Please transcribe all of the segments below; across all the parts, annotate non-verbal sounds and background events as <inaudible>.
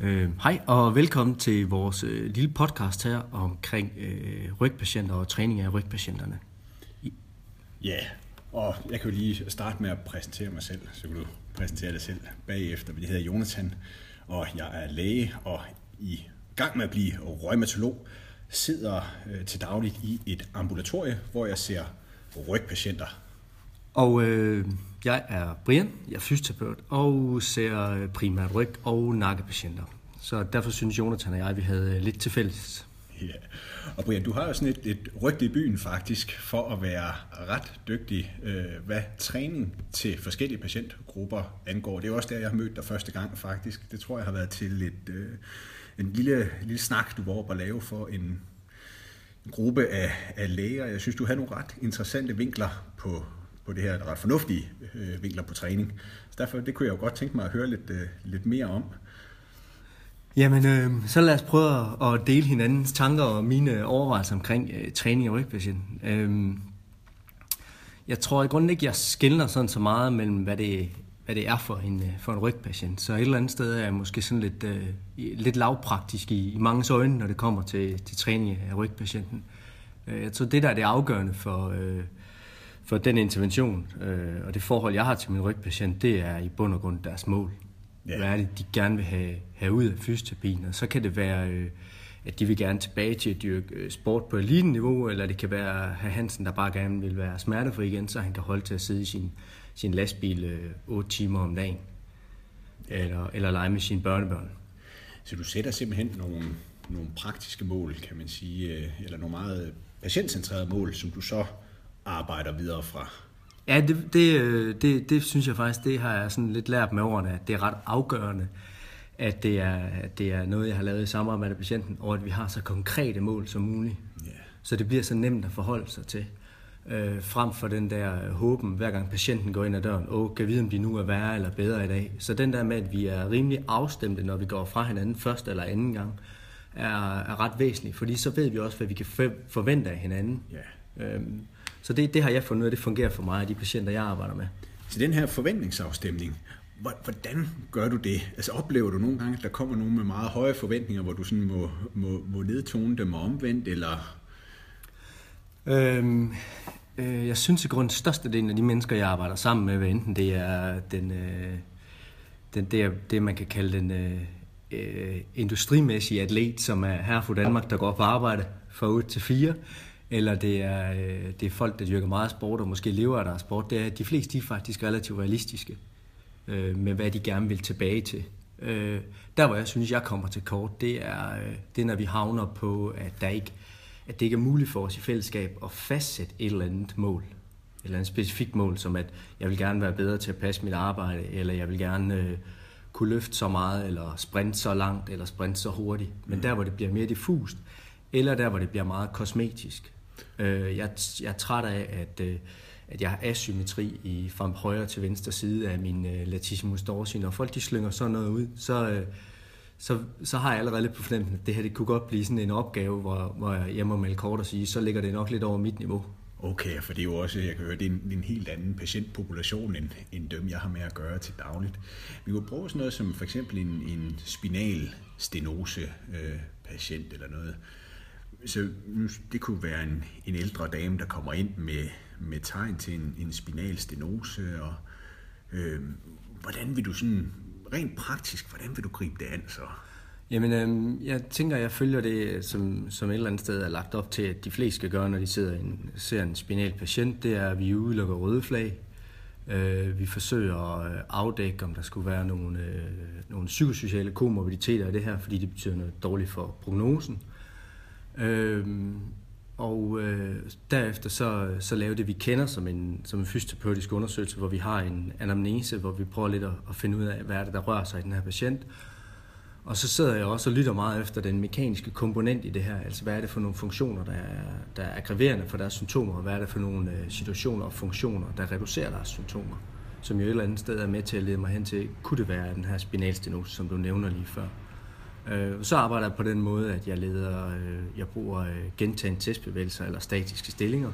Øh, hej og velkommen til vores øh, lille podcast her omkring øh, rygpatienter og træning af rygpatienterne. Ja, og jeg kan jo lige starte med at præsentere mig selv, så kan du præsentere dig selv bagefter. Jeg hedder Jonathan, og jeg er læge og i gang med at blive rheumatolog. Sidder øh, til dagligt i et ambulatorie, hvor jeg ser rygpatienter. Og øh, jeg er Brian, jeg er fysioterapeut og ser primært ryg- og nakkepatienter. Så derfor synes Jonathan og jeg, at vi havde lidt til fælles. Ja. Og Brian, du har jo sådan et, et rygte i byen faktisk for at være ret dygtig, øh, hvad træning til forskellige patientgrupper angår. Det er jo også der, jeg har mødt dig første gang faktisk. Det tror jeg har været til et, øh, en lille, lille snak, du var oppe at lave for en, en gruppe af, af læger. Jeg synes, du har nogle ret interessante vinkler på, på det her, ret fornuftige øh, vinkler på træning. Så derfor det kunne jeg jo godt tænke mig at høre lidt, øh, lidt mere om. Jamen, øh, så lad os prøve at dele hinandens tanker og mine overvejelser omkring øh, træning af rygpatient. Øh, jeg tror i grunden ikke, jeg skiller sådan så meget mellem, hvad det, hvad det er for en, øh, for en rygpatient. Så et eller andet sted er jeg måske sådan lidt, øh, lidt lavpraktisk i, i mange øjne, når det kommer til, til træning af rygpatienten. Øh, jeg tror, det der er det afgørende for, øh, for den intervention øh, og det forhold, jeg har til min rygpatient, det er i bund og grund deres mål. Ja. Hvad er det, de gerne vil have, have ud af fysioterapien? Og så kan det være, øh, at de vil gerne tilbage til at dyrke øh, sport på elite-niveau, eller det kan være herr Hansen, der bare gerne vil være smertefri igen, så han kan holde til at sidde i sin, sin lastbil øh, 8 timer om dagen, eller, eller lege med sine børnebørn. Så du sætter simpelthen nogle, nogle praktiske mål, kan man sige, øh, eller nogle meget patientcentrerede mål, som du så arbejder videre fra? Ja, det, det, øh, det, det synes jeg faktisk, det har jeg sådan lidt lært med årene, at det er ret afgørende, at det er, at det er noget, jeg har lavet i samarbejde med patienten, og at vi har så konkrete mål som muligt. Yeah. Så det bliver så nemt at forholde sig til. Øh, frem for den der håben, hver gang patienten går ind ad døren, åh, kan vide, om de nu er værre eller bedre i dag. Så den der med, at vi er rimelig afstemte, når vi går fra hinanden første eller anden gang, er, er ret væsentligt, fordi så ved vi også, hvad vi kan forvente af hinanden. Yeah. Øhm, så det, det har jeg fundet ud af, det fungerer for mig og de patienter, jeg arbejder med. Så den her forventningsafstemning, hvordan gør du det? Altså oplever du nogle gange, at der kommer nogen med meget høje forventninger, hvor du sådan må, må, må nedtone dem og omvendt, eller? Øhm, øh, jeg synes i grund størstedelen af de mennesker, jeg arbejder sammen med, hvad enten det er den, øh, den, det, er, det, man kan kalde den øh, øh, industrimæssige atlet, som er her for Danmark, der går på arbejde fra 8 til 4, eller det er, øh, det er folk, der dyrker meget sport og måske lever af deres sport, det er, at de fleste de er faktisk relativt realistiske øh, med, hvad de gerne vil tilbage til. Øh, der, hvor jeg synes, jeg kommer til kort, det er, øh, det er når vi havner på, at, der ikke, at det ikke er muligt for os i fællesskab at fastsætte et eller andet mål. Et eller andet specifikt mål, som at jeg vil gerne være bedre til at passe mit arbejde, eller jeg vil gerne øh, kunne løfte så meget, eller sprinte så langt, eller sprinte så hurtigt. Men der, hvor det bliver mere diffust, eller der, hvor det bliver meget kosmetisk, Øh, jeg, jeg er træt af, at, øh, at jeg har asymmetri i, fra højre til venstre side af min øh, latissimus dorsi. Når folk de slynger sådan noget ud, så, øh, så, så har jeg allerede lidt på fornemmelsen, at det her det kunne godt blive sådan en opgave, hvor, hvor jeg må melde kort og sige, så ligger det nok lidt over mit niveau. Okay, for det er jo også, jeg kan høre, det er en, en helt anden patientpopulation end, end dem, jeg har med at gøre til dagligt. Vi kunne bruge sådan noget som for eksempel en, en spinal stenose øh, patient eller noget så det kunne være en, en ældre dame, der kommer ind med, med tegn til en, en spinal stenose, og øh, hvordan vil du sådan, rent praktisk, hvordan vil du gribe det an så? Jamen, øh, jeg tænker, jeg følger det, som, som et eller andet sted er lagt op til, at de fleste skal gøre, når de sidder en, ser en spinal patient, det er, at vi udelukker røde flag. Øh, vi forsøger at øh, afdække, om der skulle være nogle, øh, nogle psykosociale komorbiditeter i det her, fordi det betyder noget dårligt for prognosen. Øh, Øhm, og øh, derefter så, så lavede det, vi kender som en, som en fysioterapeutisk undersøgelse, hvor vi har en anamnese, hvor vi prøver lidt at, at finde ud af, hvad er det, der rører sig i den her patient. Og så sidder jeg også og lytter meget efter den mekaniske komponent i det her. Altså, hvad er det for nogle funktioner, der er, der er aggraverende for deres symptomer, og hvad er det for nogle øh, situationer og funktioner, der reducerer deres symptomer, som jo et eller andet sted er med til at lede mig hen til, kunne det være den her spinalstenose, som du nævner lige før. Øh, så arbejder jeg på den måde, at jeg leder, øh, jeg bruger øh, gentagende testbevægelser eller statiske stillinger,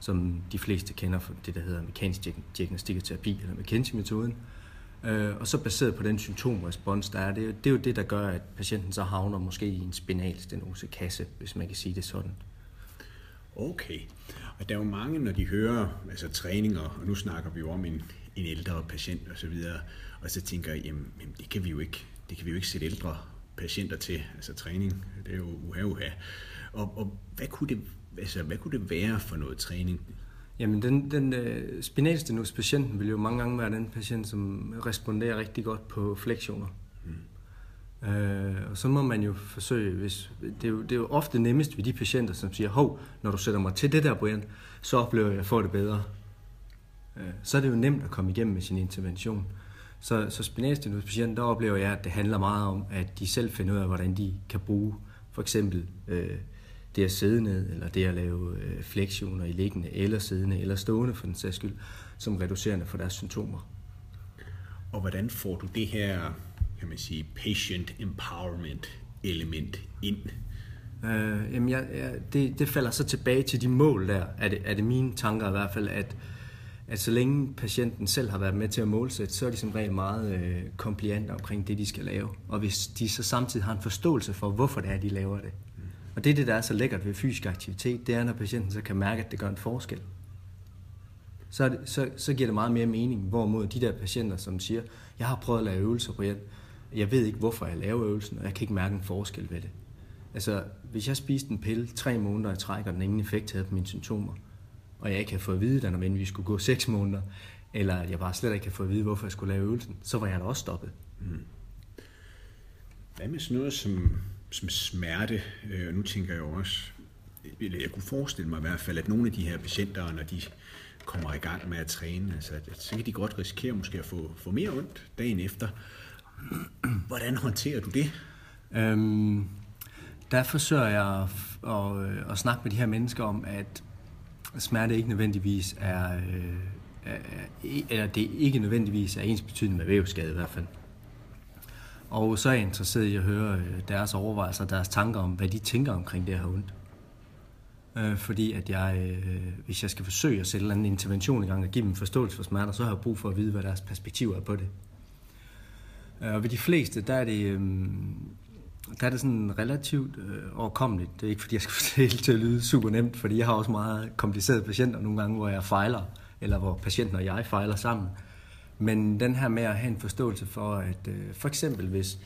som de fleste kender fra det, der hedder mekanisk diagnostik og terapi, eller McKenzie-metoden. Øh, og så baseret på den symptomrespons, der er, det, er jo- det er jo det, der gør, at patienten så havner måske i en spinal kasse, hvis man kan sige det sådan. Okay. Og der er jo mange, når de hører altså træninger, og nu snakker vi jo om en, en ældre patient og så videre, og så tænker jeg, jamen, jamen det kan vi jo ikke, det kan vi jo ikke sætte ældre patienter til, altså træning, det er jo uha, uha. Og, og hvad, kunne det, altså, hvad kunne det være for noget træning? Jamen, den, den øh, spinalstenose-patienten vil jo mange gange være den patient, som responderer rigtig godt på fleksioner. Mm. Øh, og så må man jo forsøge, hvis, det, er jo, det er jo ofte nemmest ved de patienter, som siger, hov, når du sætter mig til det der, Brian, så oplever jeg, at jeg får det bedre. Øh, så er det jo nemt at komme igennem med sin intervention. Så, så spinalstenose-patienten, der oplever jeg, at det handler meget om, at de selv finder ud af, hvordan de kan bruge for eksempel øh, det at sidde ned, eller det at lave øh, fleksioner i liggende, eller siddende, eller stående for den sags skyld, som reducerende for deres symptomer. Og hvordan får du det her, kan man sige, patient empowerment element ind? Øh, jamen jeg, jeg, det, det falder så tilbage til de mål der, er det, er det mine tanker i hvert fald, at, at så længe patienten selv har været med til at målsætte, så er de som regel meget øh, kompliante omkring det, de skal lave. Og hvis de så samtidig har en forståelse for, hvorfor det er, de laver det. Og det er det, der er så lækkert ved fysisk aktivitet, det er, når patienten så kan mærke, at det gør en forskel. Så, er det, så, så giver det meget mere mening, hvorimod de der patienter, som siger, jeg har prøvet at lave øvelser, Brian, jeg ved ikke, hvorfor jeg laver øvelsen, og jeg kan ikke mærke en forskel ved det. Altså, hvis jeg spiste en pille tre måneder i træk, og den ingen effekt havde på mine symptomer, og jeg ikke havde fået at vide, at vi skulle gå seks måneder, eller at jeg bare slet ikke havde fået at vide, hvorfor jeg skulle lave øvelsen, så var jeg da også stoppet. Hvad med sådan noget som, som smerte? Øh, nu tænker jeg også, eller jeg kunne forestille mig i hvert fald, at nogle af de her patienter, når de kommer i gang med at træne, altså, at- så kan de godt risikere måske at få, få mere ondt dagen efter. Hvordan håndterer du det? Øhm, der forsøger jeg at, at, øh, at snakke med de her mennesker om, at smerte ikke nødvendigvis er, øh, eller det ikke nødvendigvis er ens betydende med vævsskade i hvert fald. Og så er jeg interesseret i at høre øh, deres overvejelser, deres tanker om, hvad de tænker omkring det her ondt. Øh, fordi at jeg, øh, hvis jeg skal forsøge at sætte en eller anden intervention i gang og give dem en forståelse for smerter, så har jeg brug for at vide, hvad deres perspektiv er på det. Øh, og ved de fleste, der er det, øh, der er det sådan relativt øh, overkommeligt. Det er ikke, fordi jeg skal få det hele til at lyde super nemt, fordi jeg har også meget komplicerede patienter nogle gange, hvor jeg fejler, eller hvor patienten og jeg fejler sammen. Men den her med at have en forståelse for, at øh, for eksempel hvis,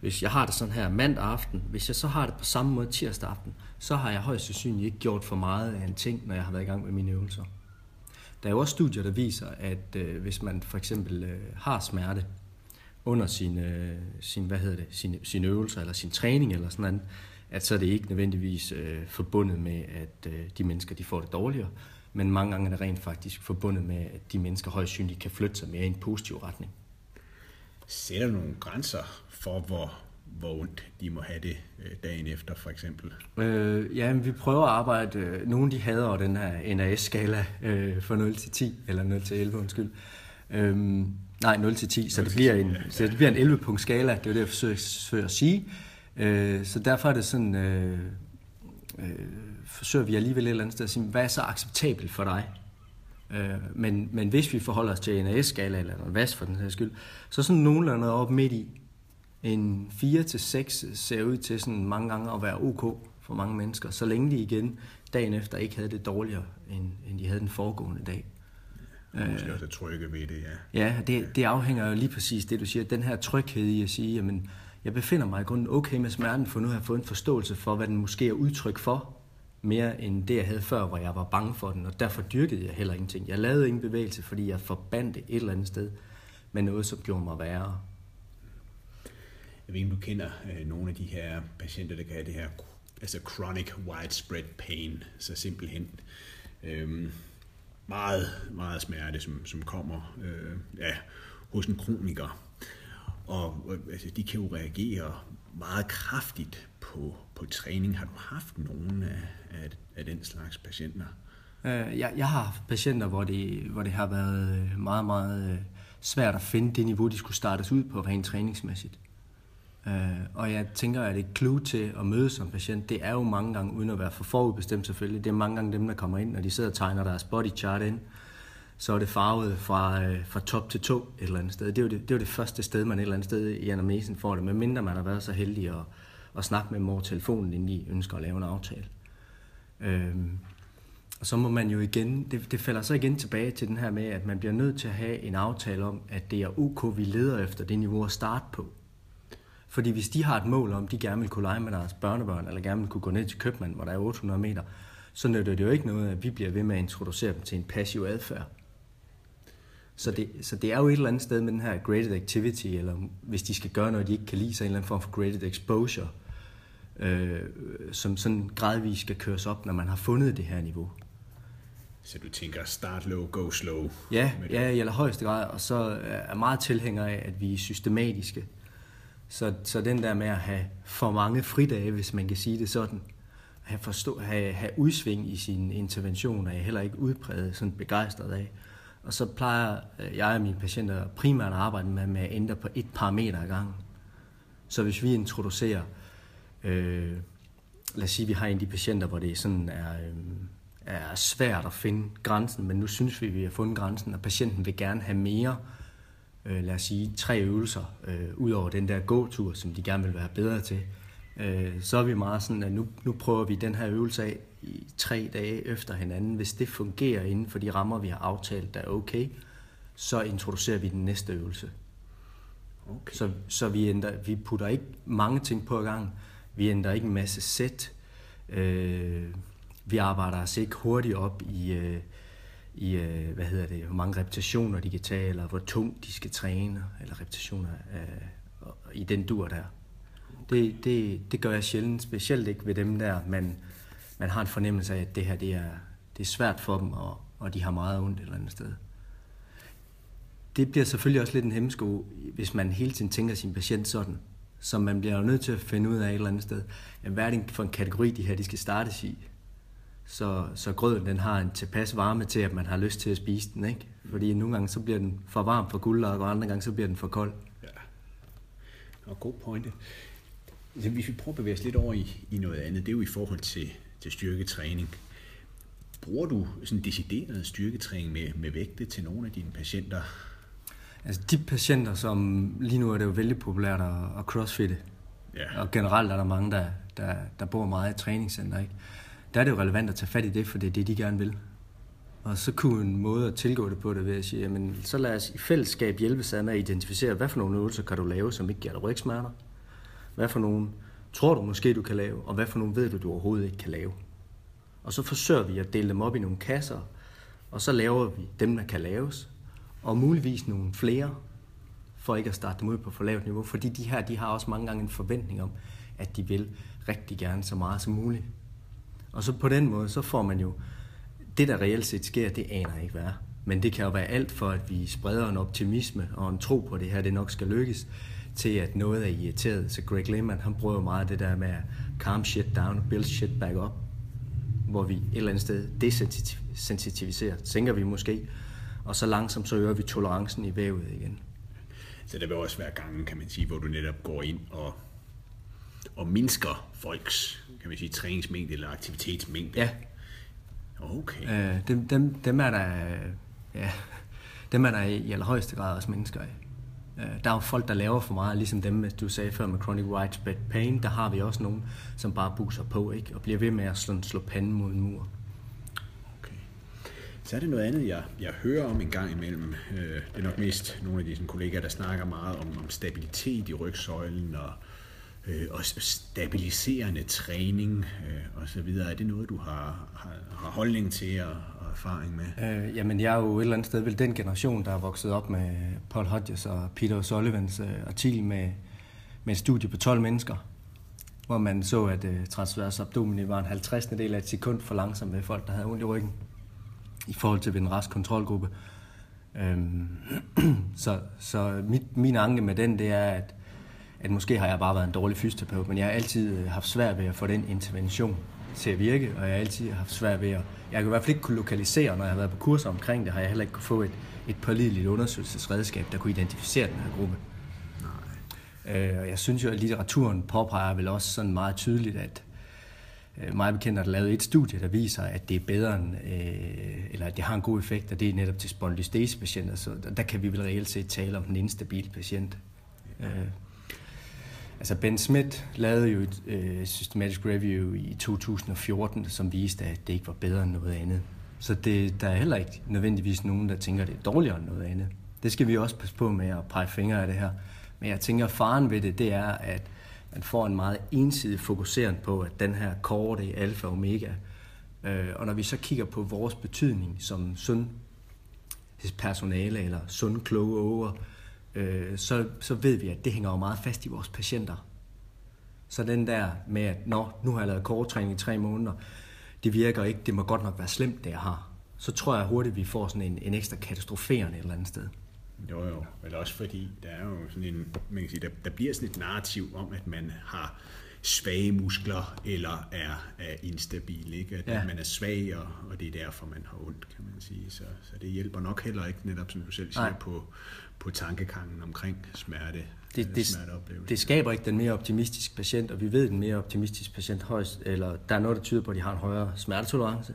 hvis jeg har det sådan her mandag aften, hvis jeg så har det på samme måde tirsdag aften, så har jeg højst sandsynligt ikke gjort for meget af en ting, når jeg har været i gang med mine øvelser. Der er jo også studier, der viser, at øh, hvis man for eksempel øh, har smerte under sin, øh, sin, hvad hedder det, sin, sin øvelser eller sin træning eller sådan noget, at så er det ikke nødvendigvis øh, forbundet med, at øh, de mennesker de får det dårligere, men mange gange er det rent faktisk forbundet med, at de mennesker højst sandsynligt kan flytte sig mere i en positiv retning. Sætter nogle grænser for, hvor, hvor ondt de må have det øh, dagen efter, for eksempel? Øh, ja, men vi prøver at arbejde, øh, nogle de hader den her NAS-skala øh, fra 0 til 10, eller 0 til 11, undskyld. Øhm, nej, 0 til 10, så 0 det til bliver 10, en, så det bliver en 11-punkt skala, det er jo det, jeg forsøger, at sige. Øh, så derfor er det sådan, øh, øh, forsøger vi alligevel et eller andet sted at sige, hvad er så acceptabelt for dig? Øh, men, men hvis vi forholder os til en AS-skala, eller en VAS for den her skyld, så sådan nogenlunde op midt i. En 4-6 ser ud til sådan mange gange at være ok for mange mennesker, så længe de igen dagen efter ikke havde det dårligere, end, end de havde den foregående dag. Måske også er trygge ved det, ja. Ja, det, det afhænger jo lige præcis det, du siger. Den her tryghed i at sige, jamen, jeg befinder mig i grunden okay med smerten, for nu har jeg fået en forståelse for, hvad den måske er udtryk for, mere end det, jeg havde før, hvor jeg var bange for den, og derfor dyrkede jeg heller ingenting. Jeg lavede ingen bevægelse, fordi jeg forbandt det et eller andet sted med noget, som gjorde mig værre. Jeg ved ikke, om du kender øh, nogle af de her patienter, der kan have det her altså chronic widespread pain, så simpelthen øh, meget, meget smerte, som, som kommer øh, ja, hos en kroniker. Og altså, de kan jo reagere meget kraftigt på, på træning. Har du haft nogen af, af, af den slags patienter? Øh, Jeg, jeg har haft patienter, hvor det, hvor det har været øh, meget, meget øh, svært at finde det niveau, de skulle startes ud på rent træningsmæssigt. Øh, Og jeg tænker, at et clue til at møde som patient, det er jo mange gange, uden at være for forudbestemt selvfølgelig, det er mange gange dem, der kommer ind, når de sidder og tegner deres body chart ind, så er det farvet fra, øh, fra top til to et eller andet sted. Det er, jo det, det er jo det første sted, man et eller andet sted i anamnesen får det, medmindre man har været så heldig at, at snakke med dem over telefonen, inden de ønsker at lave en aftale. Øhm, og så må man jo igen, det, det falder så igen tilbage til den her med, at man bliver nødt til at have en aftale om, at det er OK, vi leder efter det niveau at starte på. Fordi hvis de har et mål om, de gerne vil kunne lege med deres børnebørn, eller gerne vil kunne gå ned til købmanden, hvor der er 800 meter, så nytter det jo ikke noget, at vi bliver ved med at introducere dem til en passiv adfærd. Så det, så det er jo et eller andet sted med den her graded activity, eller hvis de skal gøre noget, de ikke kan lide, så en eller anden form for graded exposure, øh, som sådan gradvist skal køres op, når man har fundet det her niveau. Så du tænker start low, go slow? Ja, ja i allerhøjeste grad, og så er meget tilhænger af, at vi er systematiske. Så, så den der med at have for mange fridage, hvis man kan sige det sådan, have, forstå, have, have udsving i sin intervention, er jeg heller ikke udpræget sådan begejstret af. Og så plejer øh, jeg og mine patienter primært at arbejde med, med at ændre på et parameter ad gangen. Så hvis vi introducerer, øh, lad os sige, vi har en af de patienter, hvor det sådan er, øh, er svært at finde grænsen, men nu synes vi, at vi har fundet grænsen, og patienten vil gerne have mere, øh, lad os sige, tre øvelser, øh, ud over den der gåtur, som de gerne vil være bedre til, øh, så er vi meget sådan, at nu, nu prøver vi den her øvelse af i tre dage efter hinanden. Hvis det fungerer inden for de rammer, vi har aftalt, der er okay, så introducerer vi den næste øvelse. Okay. Så, så vi, ændrer, vi putter ikke mange ting på gang. Vi ændrer ikke en masse sæt. Øh, vi arbejder os ikke hurtigt op i, øh, i øh, hvad hedder det, hvor mange repetitioner de kan tage, eller hvor tungt de skal træne, eller repetitioner øh, i den dur der. Det, det, det gør jeg sjældent, specielt ikke ved dem der, man, man har en fornemmelse af, at det her det er, det er svært for dem, og, og de har meget ondt et eller andet sted. Det bliver selvfølgelig også lidt en hemmesko, hvis man hele tiden tænker sin patient sådan. Så man bliver jo nødt til at finde ud af et eller andet sted, hvad er det for en kategori, de her de skal startes i. Så, så grøden den har en tilpas varme til, at man har lyst til at spise den. Ikke? Fordi nogle gange så bliver den for varm for guldlok, og andre gange så bliver den for kold. Ja. Og god pointe. Altså, hvis vi prøver at bevæge os lidt over i, i noget andet, det er jo i forhold til, til styrketræning. Bruger du sådan decideret styrketræning med, med vægte til nogle af dine patienter? Altså de patienter, som lige nu er det jo vældig populært at, at crossfitte, ja. og generelt er der mange, der, der, der bor meget i træningscenter, ikke? Der er det jo relevant at tage fat i det, for det er det, de gerne vil. Og så kunne en måde at tilgå det på det ved at sige, jamen, så lad os i fællesskab hjælpe sig med at identificere, hvad for nogle øvelser kan du lave, som ikke giver dig rygsmerter, hvad for nogle tror du måske, du kan lave, og hvad for nogle ved du, du overhovedet ikke kan lave. Og så forsøger vi at dele dem op i nogle kasser, og så laver vi dem, der kan laves, og muligvis nogle flere, for ikke at starte dem ud på for lavt niveau, fordi de her, de har også mange gange en forventning om, at de vil rigtig gerne så meget som muligt. Og så på den måde, så får man jo, det der reelt set sker, det aner jeg ikke hvad Men det kan jo være alt for, at vi spreder en optimisme og en tro på det her, det nok skal lykkes til at noget er irriteret. Så Greg Lehman, han bruger jo meget det der med at calm shit down build shit back up, hvor vi et eller andet sted desensitiviserer, tænker vi måske, og så langsomt så øger vi tolerancen i vævet igen. Så der vil også være gange, kan man sige, hvor du netop går ind og, og mindsker folks kan man sige, træningsmængde eller aktivitetsmængde? Ja. Okay. Øh, dem, dem, dem er der, ja, dem er der i allerhøjeste grad også mennesker af. Øh, der er jo folk, der laver for meget, ligesom dem, du sagde før med chronic widespread pain. Der har vi også nogen, som bare buser på ikke? og bliver ved med at slå, slå panden mod en mur. Okay. Så er det noget andet, jeg, jeg hører om en gang imellem. Øh, det er nok mest nogle af de sådan, kollegaer, der snakker meget om, om stabilitet i rygsøjlen og, øh, og stabiliserende træning øh, og så videre. Er det noget, du har, har, har holdning til og, og erfaring med? Øh, jamen, jeg er jo et eller andet sted vel den generation, der er vokset op med Paul Hodges og Peter Sullivans øh, artikel med, med et studie på 12 mennesker, hvor man så, at øh, transvers abdomini var en 50. del af et sekund for langsom med folk, der havde ondt i ryggen, i forhold til ved en rask kontrolgruppe. Øhm, <clears throat> så så mit, min anke med den, det er, at, at måske har jeg bare været en dårlig fysioterapeut, men jeg har altid øh, haft svært ved at få den intervention til at virke, og jeg har altid haft svært ved at... Jeg kan i hvert fald ikke kunne lokalisere, når jeg har været på kurser omkring det, har jeg heller ikke kunne få et, et pålideligt undersøgelsesredskab, der kunne identificere den her gruppe. Nej. Øh, og jeg synes jo, at litteraturen påpeger vel også sådan meget tydeligt, at øh, meget bekendt er der lavet et studie, der viser, at det er bedre end, øh, eller at det har en god effekt, og det er netop til spondylostase-patienter, så der, der kan vi vel reelt set tale om en instabil patient. Øh, altså Ben Smith lavede jo et øh, systematisk review i 2014, som viste, at det ikke var bedre end noget andet. Så det, der er heller ikke nødvendigvis nogen, der tænker, at det er dårligere end noget andet. Det skal vi også passe på med at pege fingre af det her. Men jeg tænker, at faren ved det, det er, at man får en meget ensidig fokusering på, at den her korte er alfa og omega. Øh, og når vi så kigger på vores betydning som sund personale eller sund kloge over, øh, så, så ved vi, at det hænger jo meget fast i vores patienter. Så den der med, at Nå, nu har jeg lavet korttræning i tre måneder, det virker ikke, det må godt nok være slemt, det jeg har. Så tror jeg hurtigt, vi får sådan en, en ekstra katastroferende et eller andet sted. Jo, jo. Eller også fordi, der er jo sådan en, man kan sige, der, der bliver sådan et narrativ om, at man har svage muskler, eller er, er instabil, ikke? At, ja. man er svag, og, og det er derfor, man har ondt, kan man sige. Så, så det hjælper nok heller ikke, netop som du selv siger, på, på tankegangen omkring smerte. Det, det, det skaber ikke den mere optimistiske patient, og vi ved, at den mere optimistiske patient højst, eller der er noget, der tyder på, at de har en højere smertetolerance,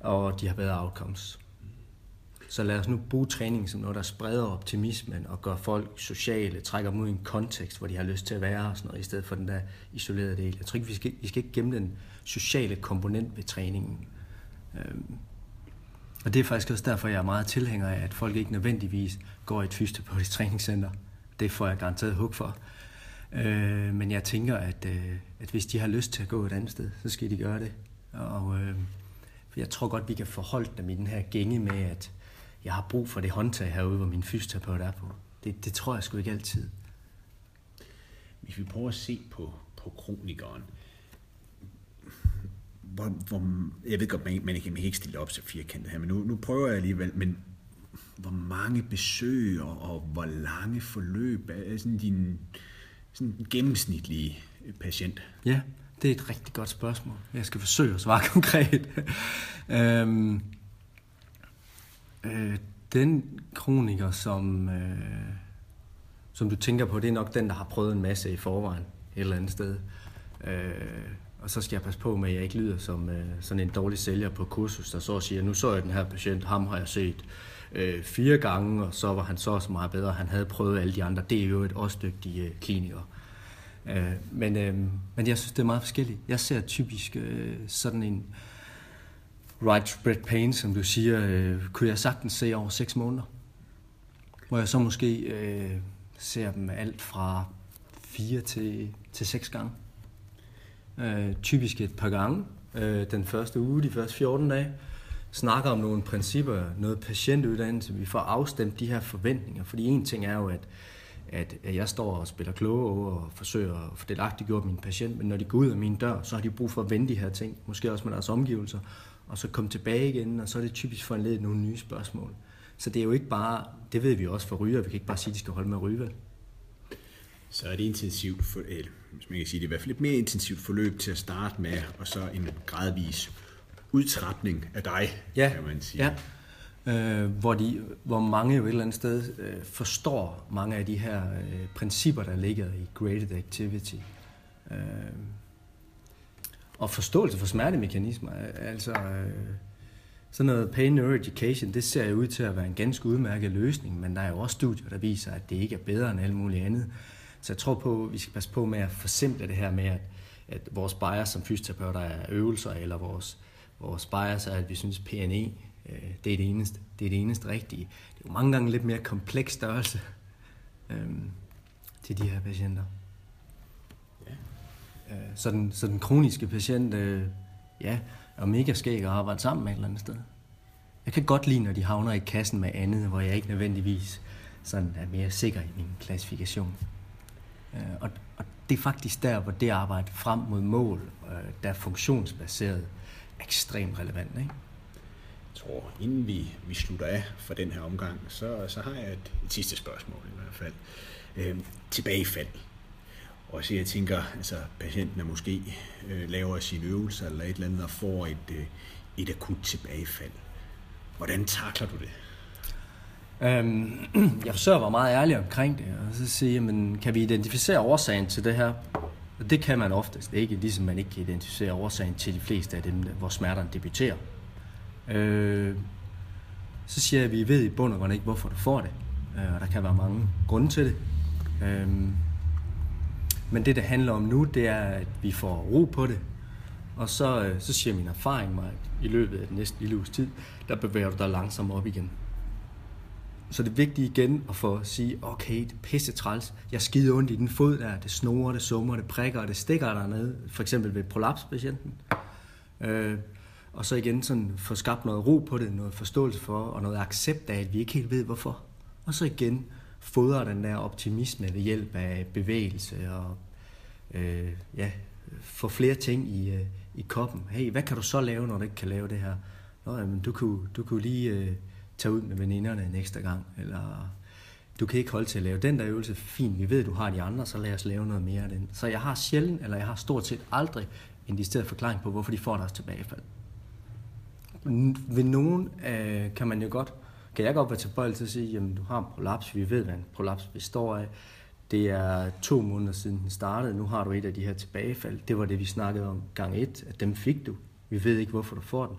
og de har bedre outcomes. Så lad os nu bruge træning som noget, der spreder optimismen og gør folk sociale, trækker dem ud i en kontekst, hvor de har lyst til at være og sådan noget, i stedet for den der isolerede del. Jeg tror ikke, vi skal, vi skal ikke gemme den sociale komponent ved træningen. Øhm, og det er faktisk også derfor, jeg er meget tilhænger af, at folk ikke nødvendigvis går i et fysioterapeutisk træningscenter. Det får jeg garanteret hug for. Øh, men jeg tænker, at, øh, at hvis de har lyst til at gå et andet sted, så skal de gøre det. Og øh, jeg tror godt, vi kan forholde dem i den her gænge med, at jeg har brug for det håndtag herude, hvor min fysioterapeut er på. Det, det tror jeg sgu ikke altid. Hvis vi prøver at se på, på kronikeren, hvor, hvor, jeg ved godt, man, man, ikke, man kan ikke stille op til firkantet her, men nu, nu prøver jeg alligevel, men hvor mange besøg og hvor lange forløb er sådan din sådan gennemsnitlige patient? Ja, det er et rigtig godt spørgsmål. Jeg skal forsøge at svare <laughs> konkret. øhm, Øh, den kroniker, som, øh, som du tænker på, det er nok den, der har prøvet en masse i forvejen et eller andet sted. Øh, og så skal jeg passe på med, at jeg ikke lyder som øh, sådan en dårlig sælger på kursus, der så siger, nu så jeg den her patient, ham har jeg set øh, fire gange, og så var han så også meget bedre. Han havde prøvet alle de andre. Det er jo et også dygtige øh, kliniker. Øh, men, øh, men jeg synes, det er meget forskelligt. Jeg ser typisk øh, sådan en right spread pain, som du siger, øh, kunne jeg sagtens se over 6 måneder. Hvor jeg så måske øh, ser dem alt fra 4 til, til 6 gange. Øh, typisk et par gange. Øh, den første uge, de første 14 dage. Snakker om nogle principper, noget patientuddannelse. Vi får afstemt de her forventninger. Fordi en ting er jo, at at jeg står og spiller kloge og forsøger at få gjort min patient, men når de går ud af min dør, så har de brug for at vende de her ting, måske også med deres omgivelser, og så komme tilbage igen, og så er det typisk for foranledet nogle nye spørgsmål. Så det er jo ikke bare, det ved vi også for ryger, vi kan ikke bare sige, at de skal holde med at ryge, vel? Så er det intensivt, for, eller, hvis man kan sige det, i hvert fald et mere intensivt forløb til at starte med, og så en gradvis udtrapning af dig, ja, kan man sige. Ja, øh, hvor, de, hvor mange jo et eller andet sted øh, forstår mange af de her øh, principper, der ligger i graded activity. Øh, og forståelse for smertemekanismer. Øh, altså, øh, sådan noget pain neuroeducation, det ser jo ud til at være en ganske udmærket løsning, men der er jo også studier, der viser, at det ikke er bedre end alt muligt andet. Så jeg tror på, at vi skal passe på med at forsimple det her med, at, at vores bias som fysioterapeuter er øvelser, eller vores, vores bias er, at vi synes, PNE, øh, det er det eneste, det er det eneste rigtige. Det er jo mange gange lidt mere kompleks størrelse øh, til de her patienter. Øh, så, den, så den kroniske patient, øh, ja, er mega skæg at arbejde sammen med et eller andet sted. Jeg kan godt lide, når de havner i kassen med andet, hvor jeg ikke nødvendigvis sådan er mere sikker i min klassifikation. Øh, og, og det er faktisk der, hvor det arbejde frem mod mål, øh, der er funktionsbaseret, ekstremt relevant. Ikke? Jeg tror, inden vi, vi slutter af for den her omgang, så, så har jeg et, et sidste spørgsmål i hvert fald. Øh, tilbagefald og så jeg tænker, altså patienten er måske øh, laver sine øvelser eller et eller andet og får et, øh, et akut tilbagefald. Hvordan takler du det? Øhm, <clears throat> jeg forsøger at være meget ærlig omkring det, og så sige, men kan vi identificere årsagen til det her? Og det kan man oftest ikke, ligesom man ikke kan identificere årsagen til de fleste af dem, hvor smerterne debuterer. Øh, så siger jeg, at vi ved i bund og grund ikke, hvorfor du får det. Øh, og der kan være mange grunde til det. Øh, men det, det handler om nu, det er, at vi får ro på det. Og så, øh, så siger min erfaring mig, at i løbet af den næste lille uges tid, der bevæger du dig langsomt op igen. Så det er vigtigt igen at få at sige, okay, det er pisse træls. Jeg skider ondt i den fod der. Det snorer, det summer, det prikker, og det stikker dernede. For eksempel ved prolapspatienten. Øh, og så igen sådan få skabt noget ro på det, noget forståelse for, og noget accept af, at vi ikke helt ved hvorfor. Og så igen fodre den der optimisme ved hjælp af bevægelse og øh, ja, få flere ting i, øh, i koppen. Hey, hvad kan du så lave, når du ikke kan lave det her? Nå, jamen, du kunne, du kunne lige øh, tage ud med veninderne en ekstra gang, eller du kan ikke holde til at lave den der øvelse. Fint, vi ved, du har de andre, så lad os lave noget mere af den. Så jeg har sjældent, eller jeg har stort set aldrig en decideret forklaring på, hvorfor de får deres tilbagefald. Ved nogen øh, kan man jo godt, kan jeg godt være tilbøjelig til at sige, jamen du har en prolaps, vi ved, hvad en prolaps består af. Det er to måneder siden den startede, nu har du et af de her tilbagefald. Det var det, vi snakkede om gang et, at dem fik du. Vi ved ikke, hvorfor du får den.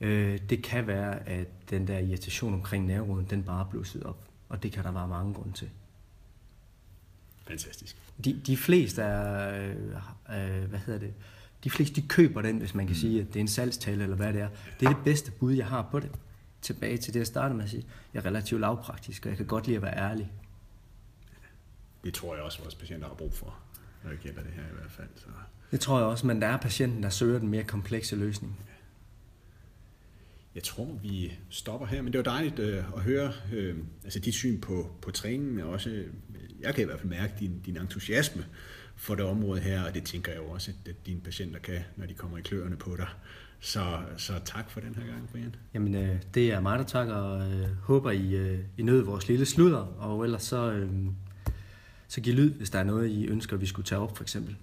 Øh, det kan være, at den der irritation omkring nerveroden, den bare blusset op. Og det kan der være mange grunde til. Fantastisk. De, de fleste er, øh, øh, hvad hedder det, de fleste de køber den, hvis man kan mm. sige, at det er en salgstale eller hvad det er. Det er det bedste bud, jeg har på det. Tilbage til det, jeg startede med at sige. Jeg er relativt lavpraktisk, og jeg kan godt lide at være ærlig. Det tror jeg også, vores patienter har brug for, når det gælder det her i hvert fald. Så. Det tror jeg også, men der er patienten, der søger den mere komplekse løsning. Jeg tror, vi stopper her, men det var dejligt øh, at høre øh, altså dit syn på, på træningen, men også, øh, jeg kan i hvert fald mærke din, din entusiasme for det område her, og det tænker jeg jo også, at, at dine patienter kan, når de kommer i kløerne på dig. Så, så tak for den her gang, Brian. Jamen, øh, det er mig, der takker, og øh, håber, I, øh, I nød vores lille sludder, og ellers så, øh, så giv lyd, hvis der er noget, I ønsker, vi skulle tage op, for eksempel.